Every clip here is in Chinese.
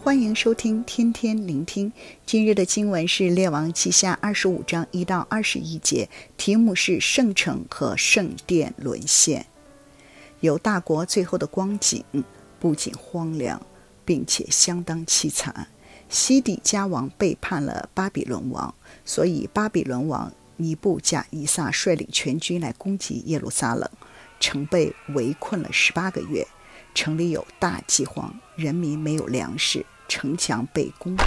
欢迎收听天天聆听。今日的经文是《列王记下》二十五章一到二十一节，题目是“圣城和圣殿沦陷”。犹大国最后的光景不仅荒凉，并且相当凄惨。西底家王背叛了巴比伦王，所以巴比伦王尼布甲尼撒率领全军来攻击耶路撒冷，城被围困了十八个月，城里有大饥荒，人民没有粮食。城墙被攻破，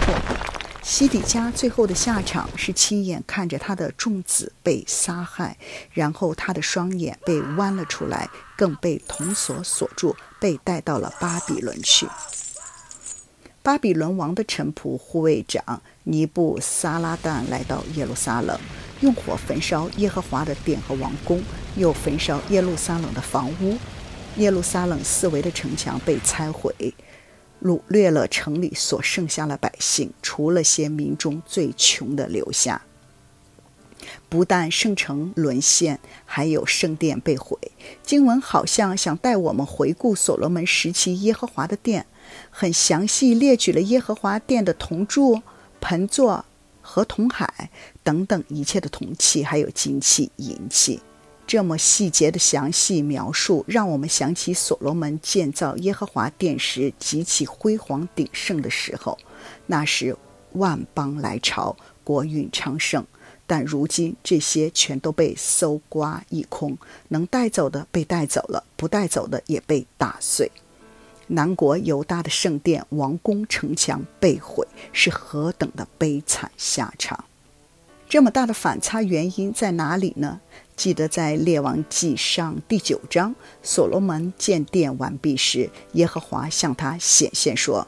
西底家最后的下场是亲眼看着他的众子被杀害，然后他的双眼被剜了出来，更被铜锁锁住，被带到了巴比伦去。巴比伦王的臣仆护卫长尼布撒拉旦来到耶路撒冷，用火焚烧耶和华的殿和王宫，又焚烧耶路撒冷的房屋，耶路撒冷四围的城墙被拆毁。掳掠了城里所剩下的百姓，除了些民中最穷的留下。不但圣城沦陷，还有圣殿被毁。经文好像想带我们回顾所罗门时期耶和华的殿，很详细列举了耶和华殿的铜柱、盆座和铜海等等一切的铜器，还有金器、银器。这么细节的详细描述，让我们想起所罗门建造耶和华殿时极其辉煌鼎盛的时候。那时万邦来朝，国运昌盛。但如今这些全都被搜刮一空，能带走的被带走了，不带走的也被打碎。南国犹大的圣殿、王宫、城墙被毁，是何等的悲惨下场！这么大的反差，原因在哪里呢？记得在列王记上第九章，所罗门建殿完毕时，耶和华向他显现说：“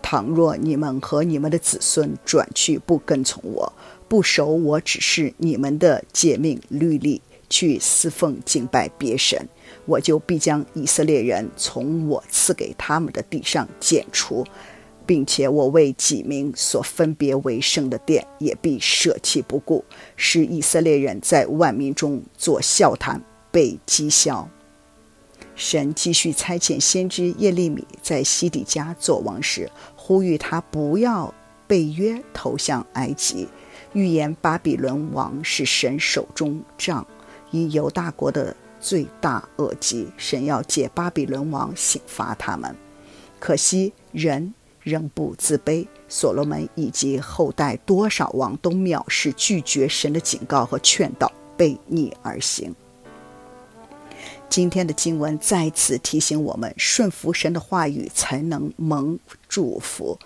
倘若你们和你们的子孙转去不跟从我，不守我指示你们的诫命律例，去侍奉敬拜别神，我就必将以色列人从我赐给他们的地上剪除。”并且我为己名所分别为圣的殿，也必舍弃不顾，使以色列人在万民中作笑谈，被讥笑。神继续差遣先知耶利米在西底家做王时，呼吁他不要背约投向埃及，预言巴比伦王是神手中杖，以犹大国的罪大恶极，神要借巴比伦王刑罚他们。可惜人。仍不自卑，所罗门以及后代多少王都藐视、拒绝神的警告和劝导，背逆而行。今天的经文再次提醒我们：顺服神的话语，才能蒙祝福。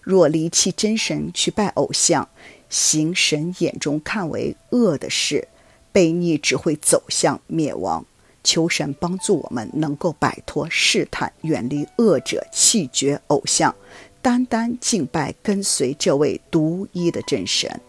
若离弃真神，去拜偶像，行神眼中看为恶的事，背逆只会走向灭亡。求神帮助我们，能够摆脱试探，远离恶者，弃绝偶像，单单敬拜跟随这位独一的真神。